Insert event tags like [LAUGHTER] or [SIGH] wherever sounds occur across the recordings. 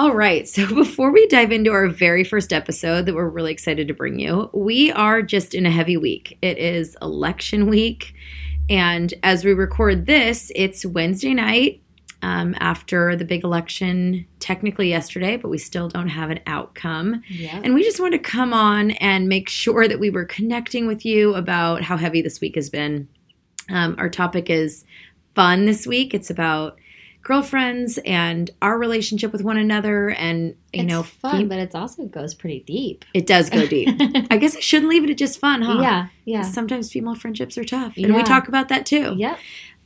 All right. So [LAUGHS] before we dive into our very first episode that we're really excited to bring you, we are just in a heavy week. It is election week. And as we record this, it's Wednesday night um, after the big election, technically yesterday, but we still don't have an outcome. Yeah. And we just wanted to come on and make sure that we were connecting with you about how heavy this week has been. Um, our topic is fun this week. It's about girlfriends and our relationship with one another, and you it's know, fun, fem- but it also goes pretty deep. it does go deep. [LAUGHS] I guess I shouldn't leave it at just fun, huh? Yeah, yeah, Sometimes female friendships are tough, and we talk about that too. yep.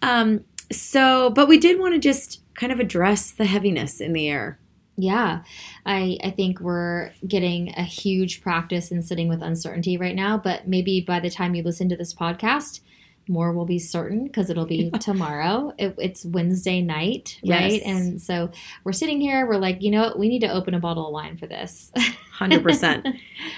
Um, so, but we did want to just kind of address the heaviness in the air. Yeah, I I think we're getting a huge practice in sitting with uncertainty right now. But maybe by the time you listen to this podcast, more will be certain because it'll be [LAUGHS] tomorrow. It, it's Wednesday night, right? Yes. And so we're sitting here. We're like, you know, what? we need to open a bottle of wine for this. [LAUGHS] Hundred percent.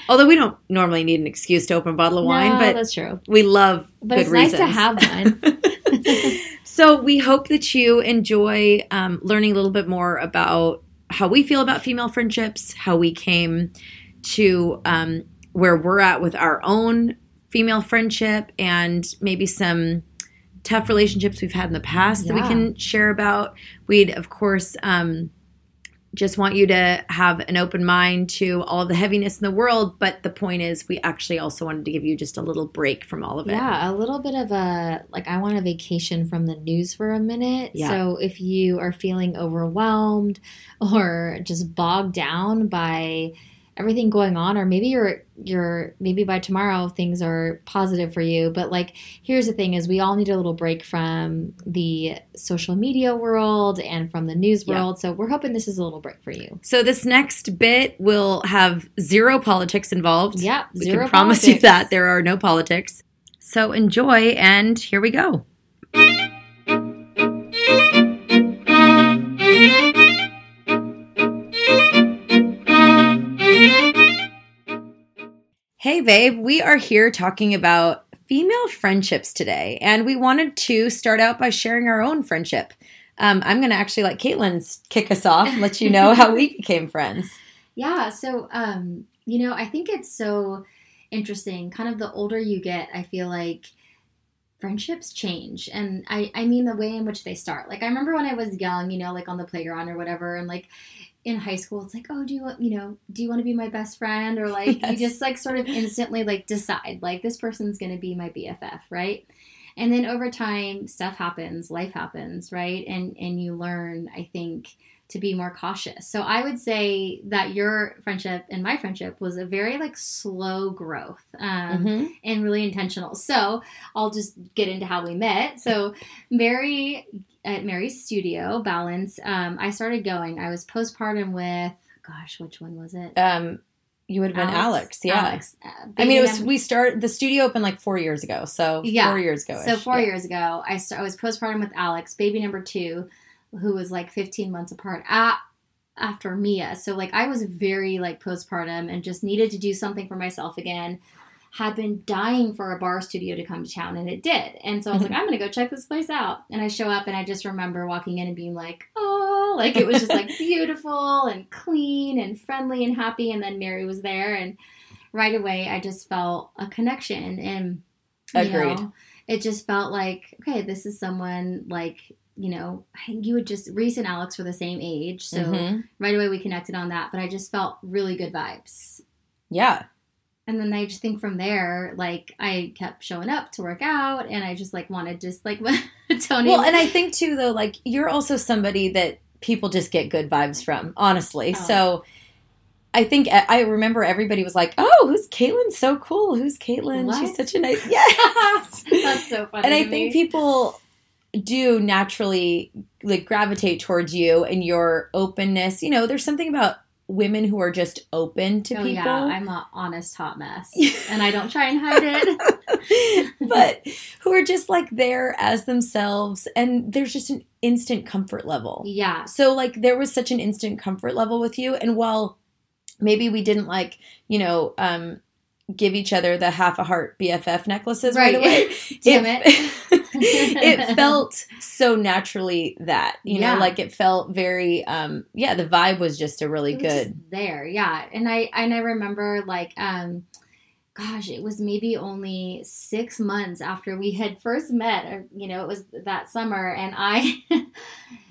Although we don't normally need an excuse to open a bottle of wine, no, but that's true. we love But good it's nice reasons. to have one. [LAUGHS] so we hope that you enjoy um, learning a little bit more about how we feel about female friendships, how we came to um, where we're at with our own female friendship, and maybe some tough relationships we've had in the past that we can share about. We'd of course um, just want you to have an open mind to all of the heaviness in the world, but the point is, we actually also wanted to give you just a little break from all of it. Yeah, a little bit of a like I want a vacation from the news for a minute. Yeah. So if you are feeling overwhelmed or just bogged down by everything going on or maybe you're you're maybe by tomorrow things are positive for you, but like here's the thing is we all need a little break from the social media world and from the news Yeah. world. So we're hoping this is a little break for you. So this next bit will have zero politics involved. Yeah, we zero can promise you that there are no politics. So enjoy, and here we go. Hey, babe, we are here talking about female friendships today, and we wanted to start out by sharing our own friendship. Um, I'm going to actually let Caitlin kick us off and let you know how we [LAUGHS] became friends. Yeah, so um, you know, I think it's so interesting. Kind of the older you get, I feel like friendships change. And I I mean the way in which they start. Like I remember when I was young, you know, like on the playground or whatever and like in high school it's like, "Oh, do you want, you know, do you want to be my best friend?" or like Yes. you just like sort of instantly like decide like this person's going to be my BFF, right? And then over time stuff happens, life happens, right? And and you learn, I think, to be more cautious. So I would say that your friendship and my friendship was a very like slow growth um, Mhm. and really intentional. So I'll just get into how we met. So Mary at Mary's studio, Balance, um, I started going. I was postpartum with, gosh, which one was it? Um, you would have been Alex, yeah. Alex. Uh, I mean, it was we start the studio opened like four years ago, so Yeah. four years ago. So four years ago, I, st- I was postpartum with Alex, baby number two, who was like 15 months apart at, after Mia. So like I was very like postpartum and just needed to do something for myself again. Had been dying for a bar studio to come to town, and it did. And so I was like, I'm gonna go check this place out. And I show up, and I just remember walking in and being like, oh, like it was just like [LAUGHS] beautiful and clean and friendly and happy. And then Mary was there, and right away I just felt a connection. And Agreed. know, it just felt like okay this is someone like you know I think you would just reese and alex were the same age so Mhm. right away we connected on that but i just felt really good vibes yeah, and then i just think from there like i kept showing up to work out and i just like wanted just like [LAUGHS] tony well, and I think too, though, like you're also somebody that people just get good vibes from, honestly. Oh. So I think I remember everybody was like, "Oh, who's Caitlin? So cool. Who's Caitlin? She's such a nice [LAUGHS] yes." that's so funny and I think me. people do naturally like gravitate towards you and your openness. You know, there's something about women who are just open to oh people. yeah i'm an honest hot mess [LAUGHS] and i don't try and hide it [LAUGHS] but who are just like there as themselves and there's just an instant comfort level. yeah So like there was such an instant comfort level with you and while maybe we didn't like, you know, um give each other the half a heart BFF necklaces right, Right. away. [LAUGHS] Damn it. It [LAUGHS] felt so naturally that you Yeah. know like it felt very um yeah the vibe was just a really It was good just there yeah and i and i remember like um gosh it was maybe only six months after we had first met or, you know it was that summer and i [LAUGHS]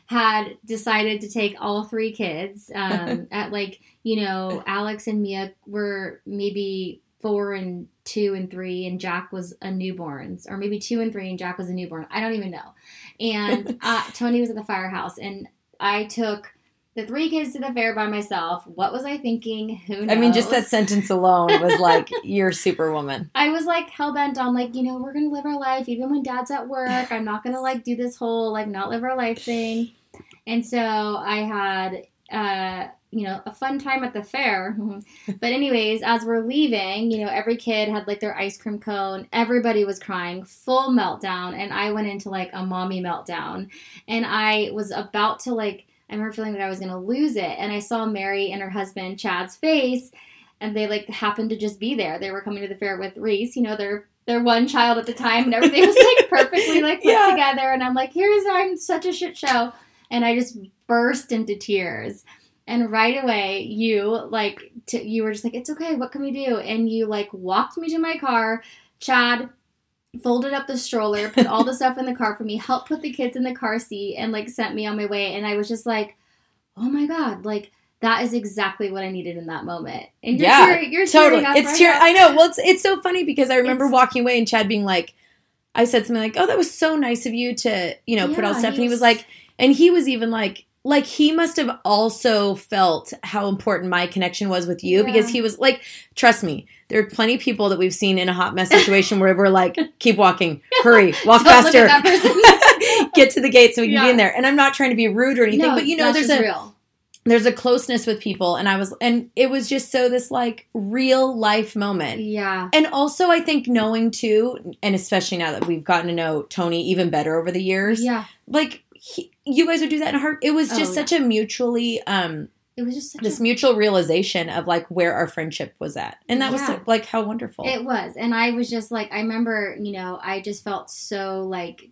had decided to take all three kids um, [LAUGHS] at like you know alex and mia were maybe four and two and three and jack was a newborn or maybe two and three and jack was a newborn i don't even know and [LAUGHS] uh, tony was at the firehouse and i took the three kids to the fair by myself. What was I thinking? Who knows? i mean just that sentence alone was [LAUGHS] like you're superwoman I was like hell bent on like, you know, we're gonna live our life even when dad's at work. I'm not gonna like do this whole like not live our life thing. And so I had uh you know, a fun time at the fair. Mm-hmm. but anyways, as we're leaving, you know, every kid had like their ice cream cone. Everybody was crying, full meltdown, and I went into like a mommy meltdown. And I was about to like I remember feeling that I was gonna lose it. And I saw Mary and her husband Chad's face and they like happened to just be there. They were coming to the fair with Reese, you know, their their one child at the time, and everything was like [LAUGHS] perfectly like put Yeah. together. And I'm like, here's I'm such a shit show, and I just burst into tears. And right away, you like you were just like, it's okay. What can we do? And you like walked me to my car. Chad folded up the stroller, [LAUGHS] put all the stuff in the car for me, helped put the kids in the car seat, and like sent me on my way. And I was just like, oh my god, like that is exactly what I needed in that moment. And you're Yeah, you're totally it's right i know well it's it's so funny because i remember It's- walking away and chad being like i said something like oh that was so nice of you to you know put all Yeah, stuff and he was like and he was even like like he must have also felt how important my connection was with you because he was like trust me there are plenty of people that we've seen in a hot mess [LAUGHS] situation where we're like keep walking. Hurry. [LAUGHS] Walk faster. [LAUGHS] get to the gate so we can be in there. And i'm not trying to be rude or anything no, but you know there's a real. there's a closeness with people and i was and it was just so this like real life moment. Yeah, and also i think knowing too and especially now that we've gotten to know tony even better over the years yeah. like he, you guys would do that in a heart it was just Oh, such a mutually um It was just such this a, mutual realization of like where our friendship was at. And that was so, like how wonderful. It was, and I was just like, I remember, you know, I just felt so like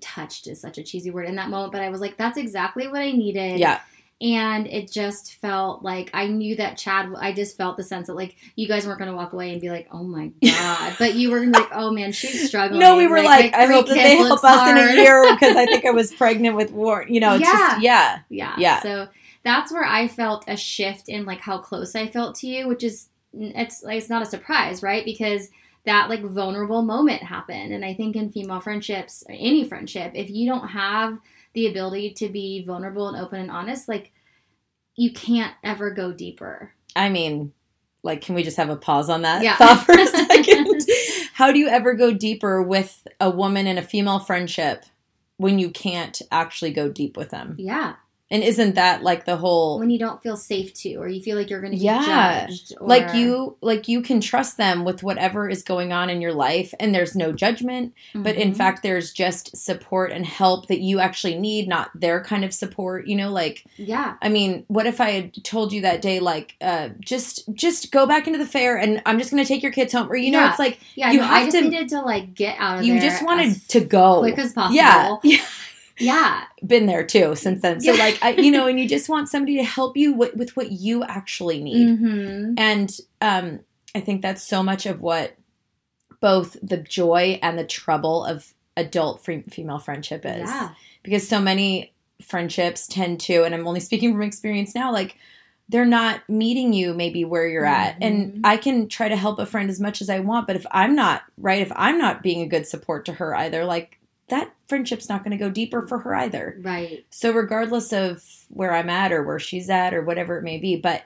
touched is such a cheesy word in that moment, but I was like, that's exactly what I needed. yeah and it just felt like I knew that Chad. I just felt the sense that like you guys weren't going to walk away and be like, "Oh my [LAUGHS] god," but you were like, "Oh man, she's struggling." no we were like, my i hope that they help us in a year [LAUGHS] because i think i was pregnant with war you know it's just yeah Yeah. Yeah. So that's where I felt a shift in like how close I felt to you, which is it's it's not a surprise, right? Because that like vulnerable moment happened, and I think in female friendships, any friendship, if you don't have the ability to be vulnerable and open and honest, like you can't ever go deeper. I mean, like, can we just have a pause on that Yeah. thought for a [LAUGHS] second? How do you ever go deeper with a woman in a female friendship when you can't actually go deep with them? Yeah. And isn't that like the whole When you don't feel safe to, or you feel like you're going to be Yeah. judged, or, like you like you can trust them with whatever is going on in your life and there's no judgment but in Mhm. fact there's just support and help that you actually need not their kind of support you know like yeah, I mean, what if I had told you that day, like, uh, just just go back into the fair, and I'm just going to take your kids home, or you know, Yeah. it's like yeah. you no, I have just to- needed to like get out of there. you just wanted to go. quick as possible. [LAUGHS] yeah, yeah, yeah. been there too since then. So Yeah. like, I, you know, and you just [LAUGHS] want somebody to help you with, with what you actually need, hmm and um, I think that's so much of what both the joy and the trouble of adult free, female friendship is Yeah. because so many friendships tend to and i'm only speaking from experience now like they're not meeting you maybe where you're at Mhm. and i can try to help a friend as much as i want but if i'm not right if i'm not being a good support to her either like that friendship's not going to go deeper for her either Right. so regardless of where i'm at or where she's at or whatever it may be but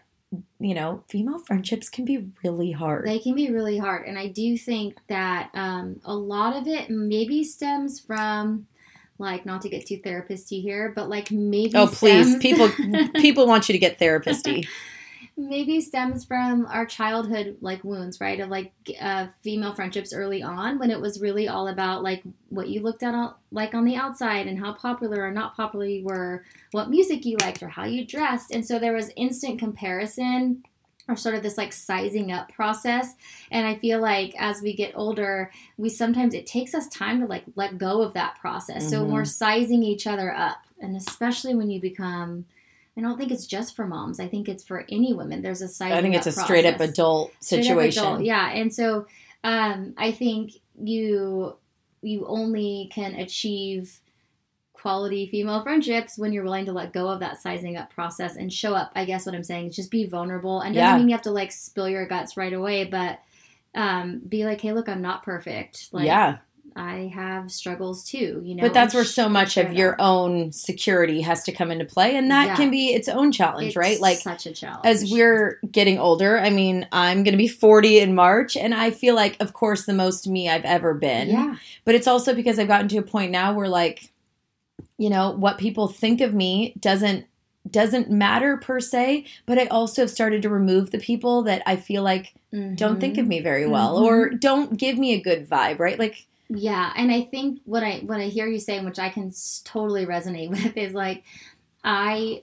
you know female friendships can be really hard They can be really hard. And I do think that um, a lot of it maybe stems from, like, not to get too therapist-y here, but like maybe. oh please stems- people [LAUGHS] people want you to get therapisty maybe stems from our childhood like wounds right? Of like uh, female friendships early on when it was really all about like what you looked at on, like on the outside and how popular or not popular you were what music you liked or how you dressed. And so there was instant comparison or sort of this like sizing up process. And i feel like as we get older we sometimes it takes us time to like let go of that process. So Mhm. we're sizing each other up. And especially when you become i don't think it's just for moms i think it's for any women there's a sizing I think it's a up straight up adult Straight up situation. adult, yeah and so um i think you you only can achieve quality female friendships when you're willing to let go of that sizing up process and show up. I guess what I'm saying is just be vulnerable and doesn't Yeah. mean you have to like spill your guts right away, but um, be like, hey, look, I'm not perfect. Like, yeah. I have struggles too, you know. But that's where so much of your own security has to come into play. And that Yeah. can be its own challenge, It's right? Like, such a challenge. as we're getting older, I mean, I'm going to be 40 in March, and I feel like, of course, the most me I've ever been. yeah, But it's also because I've gotten to a point now where, like, you know, what people think of me doesn't doesn't matter per se but i also have started to remove the people that i feel like don't think of Mhm. me very well Mhm. or don't give me a good vibe right like Yeah, and I think what I what I hear you saying, which I can totally resonate [LAUGHS] with, is like I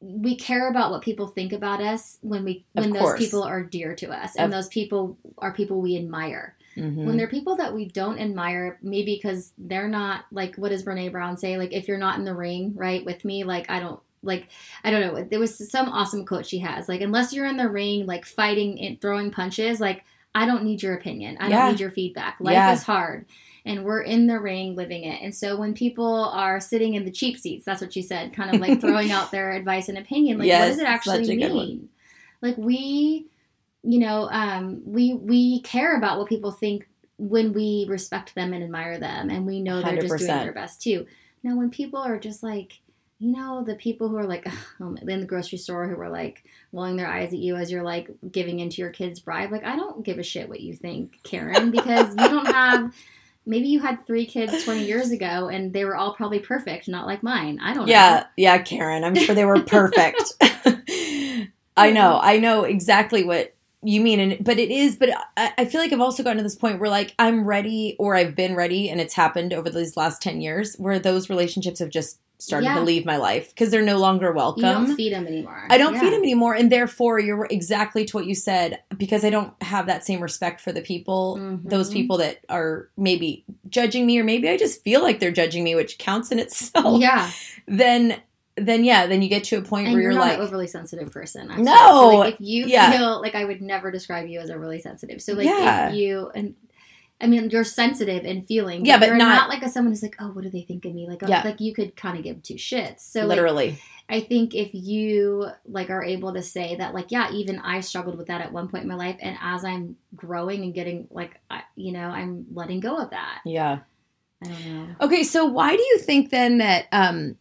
we care about what people think about us when we when those people are dear to us, and Of- those people are people we admire. mhm. When they're people that we don't admire, maybe because they're not like what does Brene Brown say? Like if you're not in the ring, right, with me, like I don't like I don't know. There was some awesome quote she has. Like unless you're in the ring, like fighting and throwing punches, like I don't need your opinion. I Yeah. don't need your feedback. Life Yeah. is hard. And we're in the ring living it. And so when people are sitting in the cheap seats, that's what she said, kind of like throwing out [LAUGHS] their advice and opinion, like what does it actually such a good one. mean? Like we, you know, um, we we care about what people think when we respect them and admire them and we know they're just doing their best too. Now when people are just like you know the people who are like um, [LAUGHS] in the grocery store who are like rolling their eyes at you as you're like giving into your kid's bribe like i don't give a shit what you think karen because you don't have [LAUGHS] maybe you had three kids 20 years ago and they were all probably perfect not like mine. I don't yeah yeah karen i'm sure they were perfect. [LAUGHS] I know i know exactly what you mean and but it is but I, I feel like i've also gotten to this point where like i'm ready or i've been ready and it's happened over these last 10 years where those relationships have just started Yeah. to leave my life because they're no longer welcome you don't feed them anymore I don't Yeah. feed him anymore, and therefore you're exactly to what you said because I don't have that same respect for the people, Mhm. those people that are maybe judging me, or maybe I just feel like they're judging me, which counts in itself. yeah Then, then yeah, then you get to a point and where you're, you're, not like, an overly sensitive person actually. No! so, like, if you Yeah. feel like i would never describe you as a really sensitive so like Yeah. if you and I mean, you're sensitive in feeling. Yeah, but not- not, like a someone who's like, oh, what do they think of me? Like, oh, Yeah. like you could kind of give two shits. So, like, literally, I think if you like are able to say that, like, yeah, even I struggled with that at one point in my life, and as I'm growing and getting like, I, you know, I'm letting go of that. yeah. I don't know. Okay, so why do you think then that um,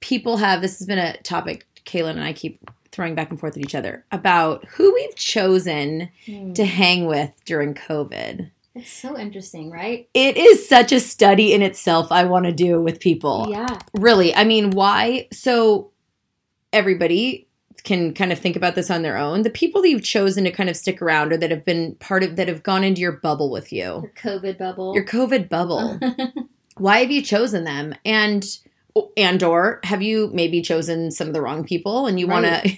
people have this has been a topic Caitlin and I keep throwing back and forth at each other about who we've chosen Hmm. to hang with during COVID? It's so interesting, right? It is such a study in itself I want to do with people. Yeah. Really. I mean, why? So everybody can kind of think about this on their own. The people that you've chosen to kind of stick around or that have been part of that have gone into your bubble with you. Your COVID bubble. Your COVID bubble. [LAUGHS] why have you chosen them? And and or have you maybe chosen some of the wrong people and you want to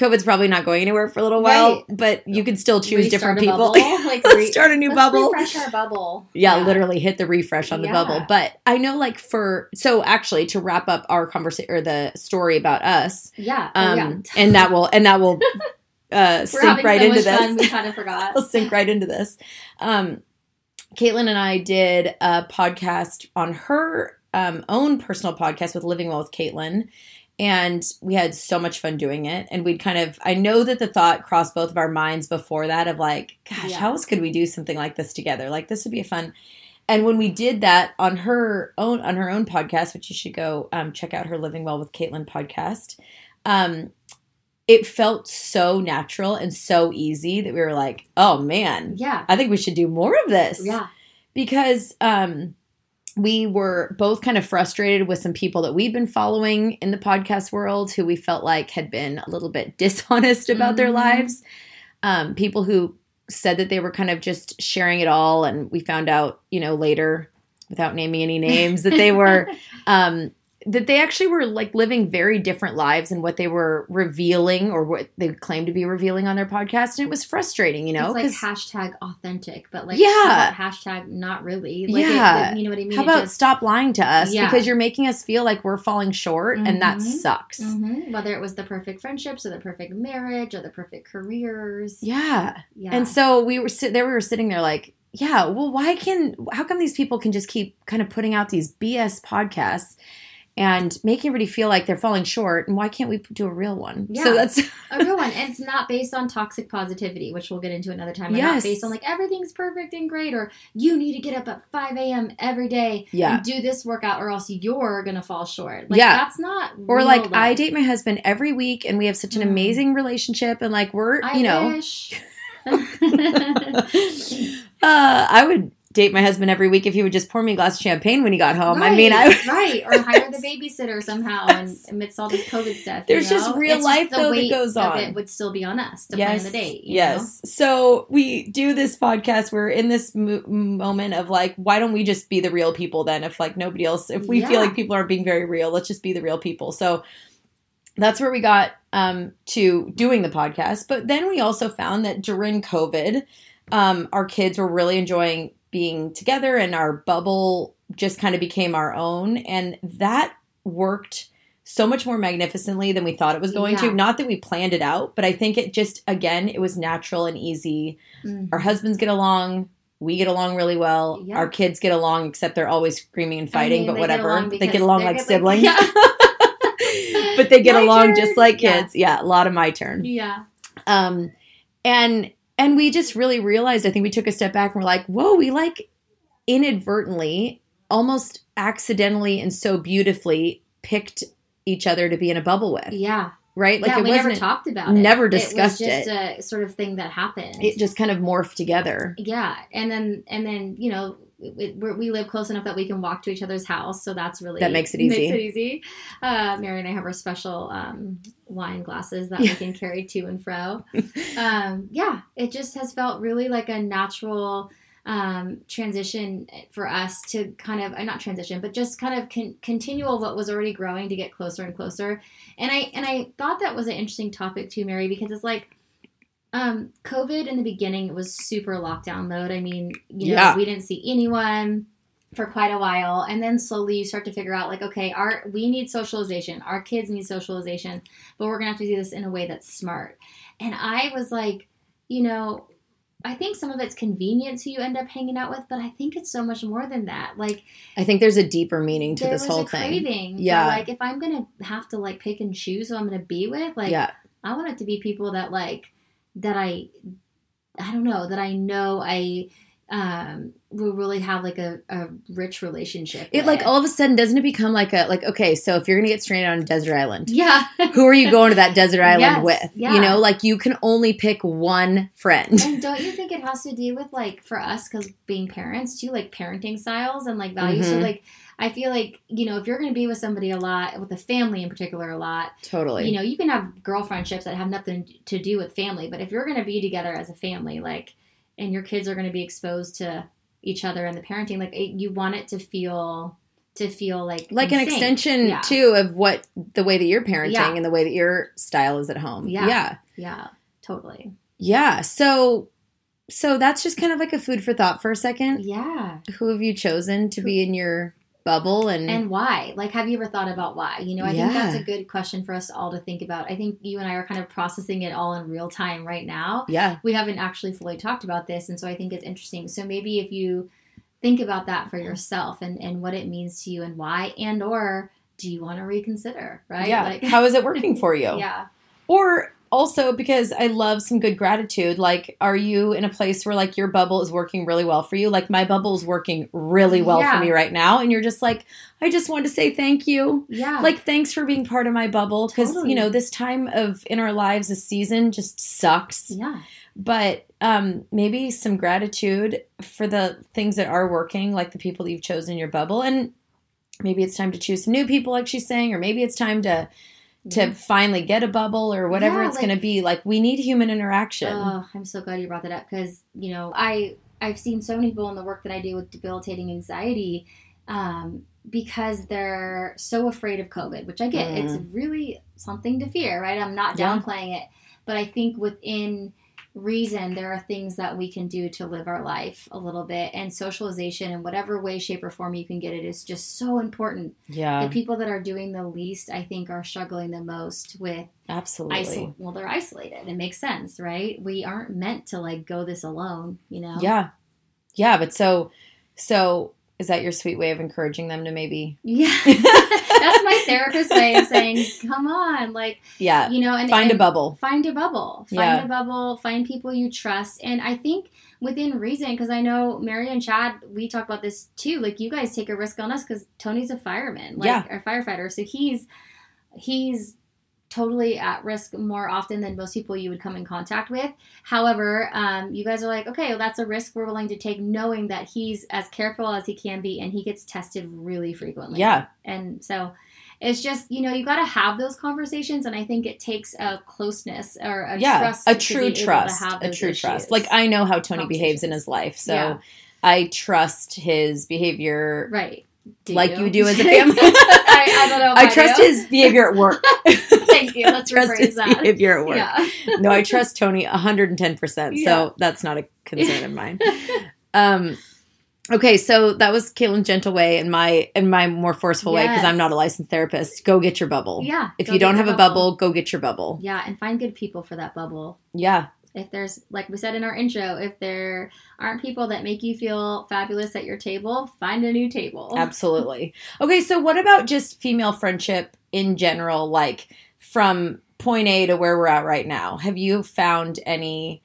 COVID's probably not going anywhere for a little while, Right. but you can still choose Restart different people. [LAUGHS] Like, Let's re- start a new bubble. refresh our bubble. Yeah, literally hit the refresh on the Yeah. bubble. But I know, like, for so actually to wrap up our conversation or the story about us, Yeah. Oh, um, yeah. and that will and that will [LAUGHS] uh, sink right so into this. fun. We kind of forgot. [LAUGHS] I'll sink right into this. Um, Caitlin and I did a podcast on her um, own personal podcast with Living Well with Caitlin. And we had so much fun doing it. And we'd kind of, I know that the thought crossed both of our minds before that of like, gosh, Yeah. how else could we do something like this together? Like, this would be a fun. And when we did that on her own on her own podcast, which you should go um, check out her Living Well with Caitlin podcast, um, it felt so natural and so easy that we were like, oh man, Yeah. I think we should do more of this. Yeah. Because um, we were both kind of frustrated with some people that we've been following in the podcast world who we felt like had been a little bit [LAUGHS] dishonest about their Mhm. lives. Um, people who said that they were kind of just sharing it all. And we found out, you know, later, without naming any names, that they were [LAUGHS] um, that they actually were like living very different lives and what they were revealing or what they claimed to be revealing on their podcast and it was frustrating you know it's like hashtag authentic, but like Yeah. hashtag not really. Like Yeah. it- you know what I mean? how about just- stop lying to us Yeah. because you're making us feel like we're falling short and that Mhm. sucks Mhm. whether it was the perfect friendships or the perfect marriage or the perfect careers. yeah Yeah. And so we were sit there, we were sitting there like, yeah, well, why can, how come these people can just keep kind of putting out these BS podcasts and making everybody feel like they're falling short? And why can't we do a real one? Yeah. So that's, a real one. And it's not based on toxic positivity, which we'll get into another time. Yes. not based on like everything's perfect and great, or you need to get up at 5 a.m. every day Yeah. and do this workout, or else you're going to fall short. Like, Yeah. that's not. or like, love. I date my husband every week and we have such an Mm. amazing relationship. And like, we're, I you know, wish. [LAUGHS] uh, I would date my husband every week if he would just pour me a glass of champagne when he got home. I mean, I Right, right, or hire the [LAUGHS] babysitter somehow, and amidst all this COVID stuff, you There's just real It's life, the though, that goes on. It would still be on us to plan the date. yes. So we do this podcast. We're in this mo- moment of like, why don't we just be the real people then? If like nobody else, if we feel like people aren't being very real, let's just be the real people. So that's where we got um, to doing the podcast. But then we also found that during COVID, um, our kids were really enjoying being together and our bubble just kind of became our own. And that worked so much more magnificently than we thought it was going Yeah. to. Not that we planned it out, but I think it just, again, it was natural and easy. Mhm. Our husbands get along. We get along really well. Yeah. Our kids get along, except they're always screaming and fighting, I mean, but they whatever. along they get along like siblings. yeah. [LAUGHS] but they get My along turn. just like kids. Yeah, a lot of my turn. yeah. Um, and and we just really realized. I think we took a step back and we're like, whoa, we like inadvertently, almost accidentally, and so beautifully picked each other to be in a bubble with. Yeah. Right? Like yeah, it we never talked about it. never It was discussed just a sort of thing that happened. it just kind of morphed together. yeah, and then and then you know we, we live close enough that we can walk to each other's house, so that's really That makes it easy. Makes it easy. Uh, Mary and I have our special um, wine glasses that we can carry to and fro. [LAUGHS] Um, yeah, it just has felt really like a natural um, transition for us to kind of uh, not transition, but just kind of con- continual what was already growing to get closer and closer. And I and I thought that was an interesting topic too, Mary, because it's like um, COVID in the beginning it was super lockdown mode. I mean, you know, Yeah. we didn't see anyone for quite a while, and then slowly you start to figure out like, okay, our we need socialization, our kids need socialization, but we're gonna have to do this in a way that's smart. And I was like, you know. I think some of it's convenience who you end up hanging out with, but I think it's so much more than that. Like I think there's a deeper meaning to this whole thing. craving. Yeah. like if I'm gonna have to like pick and choose who I'm gonna be with, like yeah, I want it to be people that like that I I don't know that I know I um will really have like a, a rich relationship. it like with. all of a sudden doesn't it become like a like okay, so if you're gonna get stranded on a desert island, [LAUGHS] yeah. who are you going to that desert island Yes, with? yeah. You know, like you can only pick one friend. and don't you think it has to do with like for us because being parents too like parenting styles and like values so Mhm. like i feel like you know if you're going to be with somebody a lot with a family in particular a lot totally. you know you can have girl friendships that have nothing to do with family but if you're going to be together as a family like and your kids are going to be exposed to each other and the parenting like it, you want it to feel to feel like like in an extension yeah. too of what the way that you're parenting Yeah. and the way that your style is at home. Yeah. yeah. yeah totally Yeah. So so that's just kind of like a food for thought for a second. yeah Who have you chosen to be in your bubble and, and why like have you ever thought about why you know i Yeah. think that's a good question for us all to think about i think you and i are kind of processing it all in real time right now yeah. we haven't actually fully talked about this and so i think it's interesting so maybe if you think about that for yourself and and what it means to you and why and or do you want to reconsider right Yeah. like How is it working [LAUGHS] for you? yeah Or also because I love some good gratitude. Like, are you in a place where like your bubble is working really well for you? Like my bubble is working really well Yeah. for me right now, and you're just like, I just want to say thank you. yeah Like, thanks for being part of my bubble because Totally. you know this time of in our lives, this season just sucks. yeah But um, maybe some gratitude for the things that are working, like the people that you've chosen in your bubble, and maybe it's time to choose some new people, like she's saying, or maybe it's time to to finally get a bubble or whatever Yeah, it's like- going to be. Like we need human interaction. Oh, I'm so glad you brought that up because you know I I've seen so many people in the work that I do with debilitating anxiety. Um, because they're so afraid of COVID, which I get. Mm. It's really something to fear, right? I'm not Yeah. downplaying it, but I think within reason, there are things that we can do to live our life a little bit, and socialization in whatever way, shape, or form you can get it is just so important. Yeah, the people that are doing the least, I think, are struggling the most with absolutely. Well, they're isolated. It makes sense, right? We aren't meant to like go this alone, you know? Yeah, yeah, but so so is that your sweet way of encouraging them to maybe? Yeah. [LAUGHS] That's my therapist way of saying, [LAUGHS] come on, like, Yeah, you know, and find a bubble. Find a bubble. Find Yeah. a bubble. Find people you trust. And I think within reason, because I know Mary and Chad, we talk about this too. Like, you guys take a risk on us because Tony's a fireman, like, Yeah. a firefighter. So he's, he's, totally at risk more often than most people you would come in contact with. However, um, you guys are like, okay, well, that's a risk we're willing to take, knowing that he's as careful as he can be and he gets tested really frequently. Yeah, And so it's just, you know, you got to have those conversations. And I think it takes a closeness or a yeah, trust. a true be able to trust, a true issues. trust. Like I know how Tony behaves in his life, so Yeah. I trust his behavior right. Do like you do as a [LAUGHS] family. I, I don't know. I I trust do. his behavior at work. [LAUGHS] Thank you. Let's [LAUGHS] rephrase that. [LAUGHS] behavior at work. Yeah. no, I trust Tony 110%. Yeah. So that's not a concern of mine. [LAUGHS] Um okay, so that was Caitlin gentle way and my and my more forceful way because I'm not a licensed therapist. Go get your bubble. Yeah. If you don't have your a bubble, go get your bubble. Yeah, and find good people for that bubble. Yeah. If there's, like we said in our intro, if there aren't people that make you feel fabulous at your table, find a new table. Absolutely. Okay, so what about just female friendship in general, like from point A to where we're at right now? Have you found any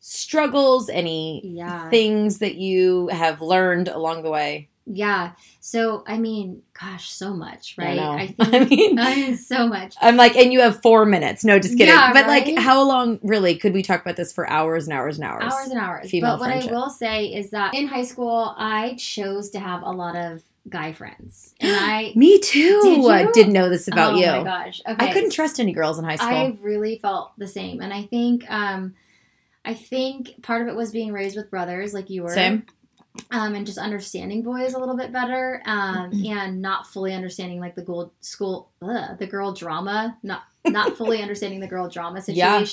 struggles, any Yeah. things that you have learned along the way? Yeah. So, I mean, gosh, so much, right? I [LAUGHS] I think mean- [LAUGHS] I mean, so much. I'm like, and you have four minutes. No, just kidding. Yeah, but like, how long really could we talk about this for hours and hours and hours? Hours and hours. Female but what friendship. I will say is that in high school, I chose to have a lot of guy friends. And I [GASPS] Me too. Did? I didn't know this about oh you. Oh my gosh. Okay. I couldn't trust any girls in high school. I really felt the same. And I think um I think part of it was being raised with brothers like you were. Same. um, and just understanding boys a little bit better, um, Mm-hmm. and not fully understanding like the gold school, ugh, the girl drama, not not fully [LAUGHS] understanding the girl drama Yeah.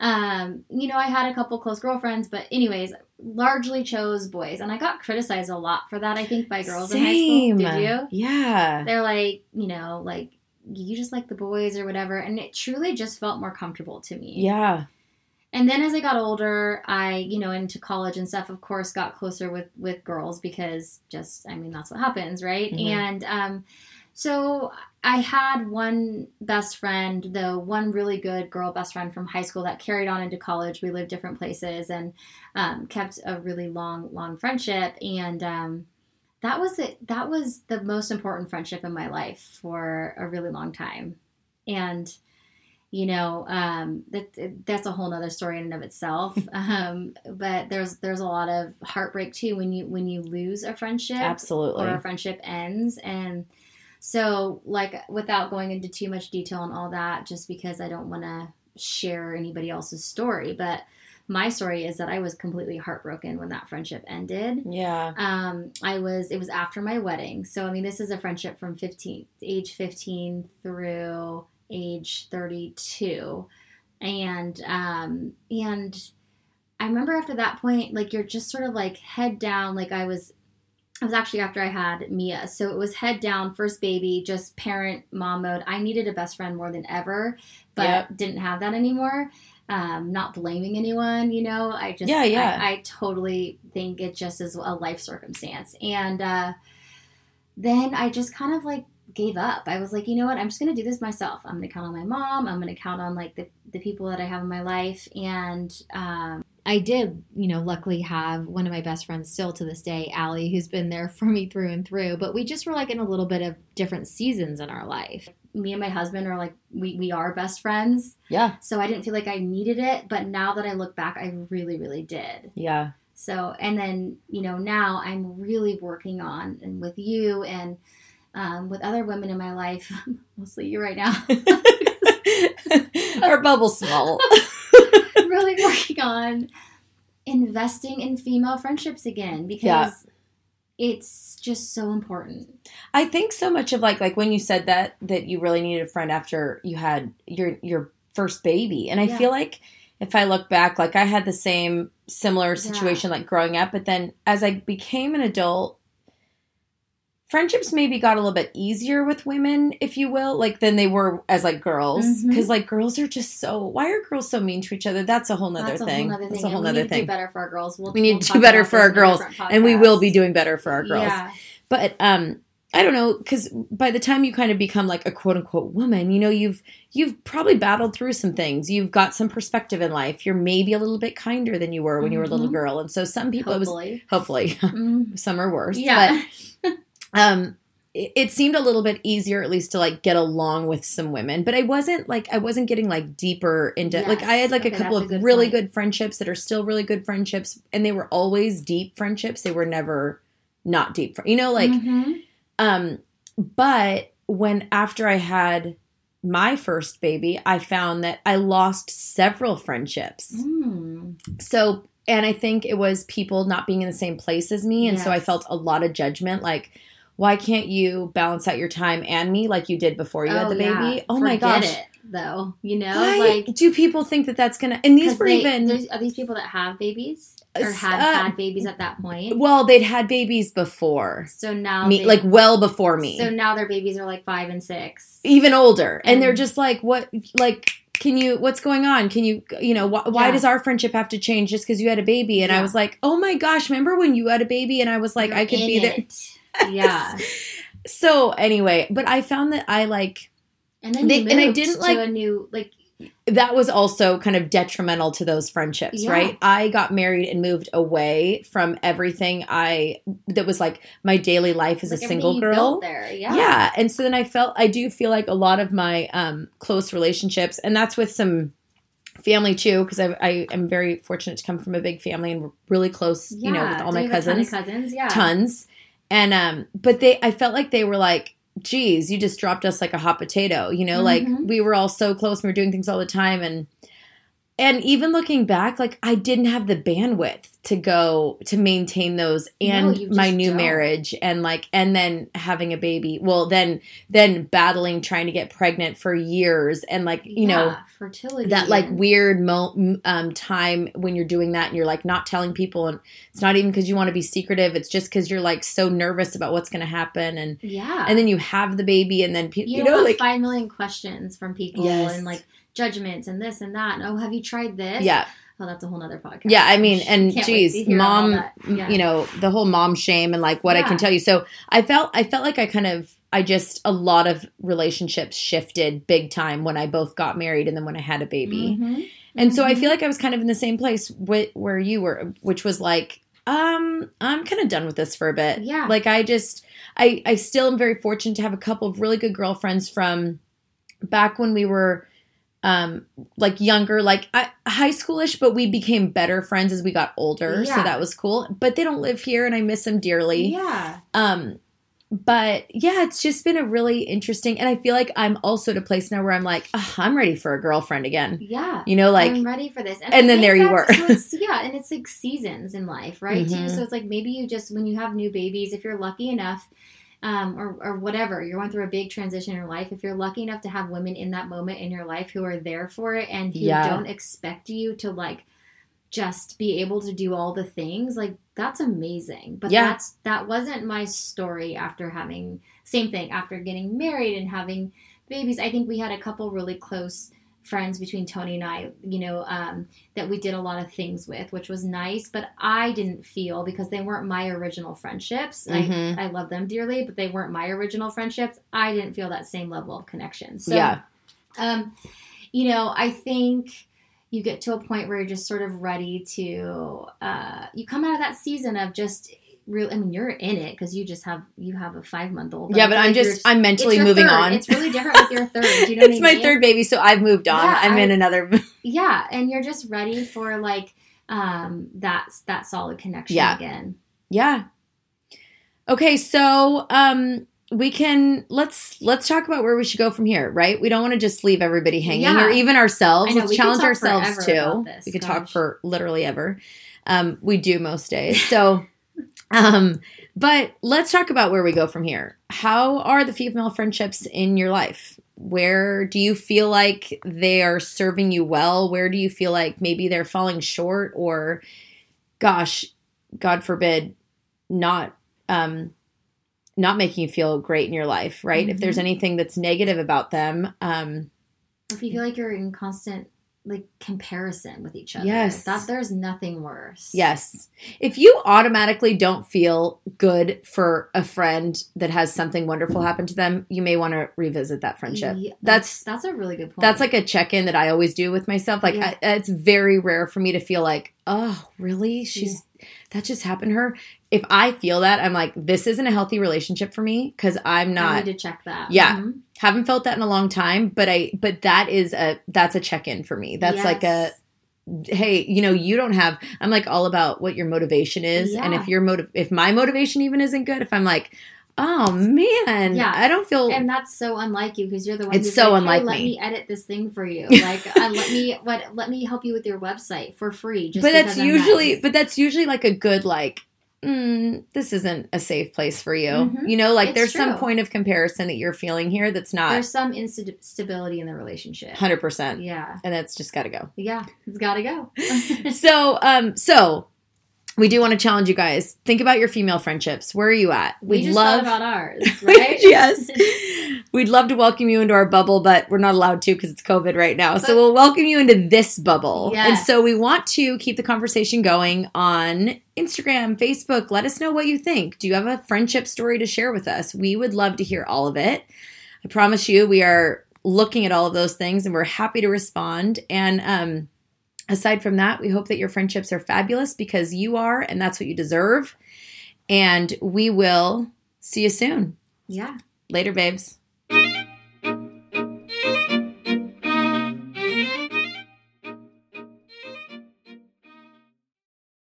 Um, you know, I had a couple close girlfriends, but anyways, largely chose boys, and I got criticized a lot for that. I think by girls in high Same. school. Did you? Yeah. They're like, you know, like you just like the boys or whatever, and it truly just felt more comfortable to me. Yeah. And then as I got older, I, you know, into college and stuff, of course, got closer with with girls because just, I mean, that's what happens, right? Mhm. And um, so I had one best friend, though, one really good girl best friend from high school that carried on into college. We lived different places and um, kept a really long, long friendship. And um, that was it. That was the most important friendship in my life for a really long time. And you know um, that that's a whole nother story in and of itself [LAUGHS] um, but there's there's a lot of heartbreak too when you when you lose a friendship Absolutely. or a friendship ends and so like without going into too much detail and all that just because i don't want to share anybody else's story but my story is that i was completely heartbroken when that friendship ended yeah. um, I was it was after my wedding. So I mean this is a friendship from 15 age 15 through age 32. And um and I remember after that point like you're just sort of like head down like I was it was actually after I had Mia. So it was head down, first baby, just parent mom mode. I needed a best friend more than ever, but Yep. didn't have that anymore. Um, not blaming anyone, you know. I just Yeah, yeah. I, I totally think it just is a life circumstance. And uh, then I just kind of like gave up. I was like, you know what? I'm just gonna do this myself. I'm gonna count on my mom. I'm gonna count on like the, the people that I have in my life. And um, I did, you know, luckily have one of my best friends still to this day, Allie, who's been there [LAUGHS] for me through and through. But we just were like in a little bit of different seasons in our life. Me and my husband are like we, we are best friends. Yeah. So I didn't feel like I needed it, but now that I look back, I really, really did. Yeah. So, and then, you know, now I'm really working on, and with you and um, with other women in my life, [LAUGHS] mostly you right now, [LAUGHS] Our bubble's small. Really [LAUGHS] working on investing in female friendships again because Yeah. it's just so important. I think so much of like like when you said that that you really needed a friend after you had your your first baby, and I Yeah. feel like if I look back, like I had the same similar situation like growing up, but then as I became an adult. Friendships maybe got a little bit easier with women, if you will, like than they were as like girls, because like girls are just so. Why are girls so mean to each other? That's a whole nother That's a thing. whole nother That's thing. a whole nother need to thing. do better for our girls. We'll, We need we'll to do better for our girls, and we will be doing better for our girls. Yeah. but um i don't know because by the time you kind of become like a quote unquote woman you know you've you've probably battled through some things you've got some perspective in life you're maybe a little bit kinder than you were when you were a little Mhm. girl and so some people it was Hopefully. hopefully [LAUGHS] Mm, some are worse yeah. but [LAUGHS] um it, it seemed a little bit easier at least to like get along with some women but i wasn't like i wasn't getting like deeper into like i had like a couple Okay, of a good really point. good friendships that are still really good friendships and they were always deep friendships they were never not deep you know like Mhm. um, but when after I had my first baby, I found that I lost several friendships. Mm. So, and I think it was people not being in the same place as me. And so I felt a lot of judgment like, why can't you balance out your time and me like you did before you had the yeah. baby? Oh my Forget gosh. it, though. You know, Why like do people think that that's gonna? And these were they- even are these people that have babies or had uh, had babies at that point? well, they'd had babies before So now me, they- like well before me. So now their babies are like five and six. even older and, And- they're just like what like can you what's going on can you you know wh- why Yeah. does our friendship have to change just because you had a baby and i was like oh my gosh remember when you had a baby and i was like You're i could be there it. Yeah, [LAUGHS] so anyway but i found that i like and then They- you and I didn't, like- a new like that was also kind of detrimental to those friendships Yeah. right i got married and moved away from everything i that was like my daily life as like a single girl there. Yeah, yeah. and so then i felt i do feel like a lot of my um close relationships and that's with some family too because I, I am very fortunate to come from a big family and we're really close you know with all Do my you have a ton of cousins cousins, yeah, tons and um but they i felt like they were like geez you just dropped us like a hot potato you know like Mhm. we were all so close and we were doing things all the time and and even looking back like i didn't have the bandwidth to go to maintain those and you my new don't. marriage and like and then having a baby well then then battling trying to get pregnant for years and like you know fertility that like weird mo- um, time when you're doing that and you're like not telling people and it's not even because you want to be secretive it's just because you're like so nervous about what's going to happen and yeah, and then you have the baby and then people you, you, know like five million questions from people Yes. and like judgments and this and that. And, oh, have you tried this? yeah Oh, that's a whole nother podcast. yeah i mean and geez mom. Yeah. you know the whole mom shame and like what i can tell you so i felt i felt like i kind of i just a lot of relationships shifted big time when i both got married and then when i had a baby Mhm. And so I Mhm. feel like I was kind of in the same place wh- where you were, which was like, um, I'm kind of done with this for a bit. Yeah. Like I just, I, I still am very fortunate to have a couple of really good girlfriends from back when we were, um, like younger, like I, high schoolish, but we became better friends as we got older. So that was cool. But they don't live here, and I miss them dearly. yeah, Um, but yeah, it's just been a really interesting, and I feel like I'm also at a place now where I'm like, "Ugh, I'm ready for a girlfriend again. yeah. You know, like I'm ready for this. and I then there you were. so yeah, and it's like seasons in life, right? Too. Mhm. So it's like maybe you just when you have new babies, if you're lucky enough, um, or or whatever, you're going through a big transition in your life. If you're lucky enough to have women in that moment in your life who are there for it and who Yeah. don't expect you to like just be able to do all the things, like that's amazing. But Yeah. that's that wasn't my story after having same thing after getting married and having babies. I think we had a couple really close friends between Tony and I, you know, um, that we did a lot of things with, which was nice. But I didn't feel because they weren't my original friendships. Mhm. I, I love them dearly, but they weren't my original friendships. I didn't feel that same level of connection. So, yeah. um, you know, I think you get to a point where you're just sort of ready to, uh, you come out of that season of just real. I mean, you're in it because you just have you have a five month old. Yeah, but I'm just I'm mentally moving on. It's really different with your third. You know [LAUGHS] it's what I my third baby, so I've moved on. Yeah, I'm in another. [LAUGHS] Yeah, and you're just ready for like um that that solid connection Yeah. again. yeah. Okay, so um, we can let's let's talk about where we should go from here, right? We don't want to just leave everybody hanging, Yeah. or even ourselves. I know, let's challenge ourselves too. this, we could talk for literally ever. Um, we do most days. So, Um, but let's talk about where we go from here. How are the female friendships in your life? Where do you feel like they are serving you well? Where do you feel like maybe they're falling short or gosh, God forbid, not um not making you feel great in your life, right? If there's Mhm. anything that's negative about them, um If you feel like you're in constant like comparison with each other, Yes. that there's nothing worse. Yes. If you automatically don't feel good for a friend that has something wonderful happen to them, you may want to revisit that friendship. Yeah, That's that's a really good point. that's like a check-in that I always do with myself. Like Yeah. I, it's very rare for me to feel like, "Oh, really? She's that just happened to her." If I feel that, I'm like, "This isn't a healthy relationship for me because I'm not. I need to check that. Yeah. Mhm. haven't felt that in a long time, but I but that is a that's a check-in for me. That's like a hey, you know, you don't have I'm like all about what your motivation is. And if your motive if my motivation even isn't good, if I'm like, oh man, Yeah. I don't feel And that's so unlike you because you're the one. It's so like, unlike hey, let me. me edit this thing for you. [LAUGHS] Like, uh, let me what? Let me help you with your website for free. Just but that's usually nice. but that's usually like a good like mm, this isn't a safe place for you. Mhm. You know, like It's there's some point of comparison that you're feeling here that's not there's some instability in the relationship. 100%. Yeah, And that's just got to go. yeah, it's got to go. [LAUGHS] so um so we do want to challenge you guys. Think about your female friendships. Where are you at? We we'd just love about ours, [LAUGHS] right? [LAUGHS] yes. We'd love to welcome you into our bubble but we're not allowed to because it's covid right now. So we'll welcome you into this bubble. And so we want to keep the conversation going on instagram facebook. Let us know what you think. Do you have a friendship story to share with us? We would love to hear all of it. I promise you we are looking at all of those things and we're happy to respond. And um aside from that, we hope that your friendships are fabulous because you are, and that's what you deserve. And we will see you soon. yeah. Later, babes.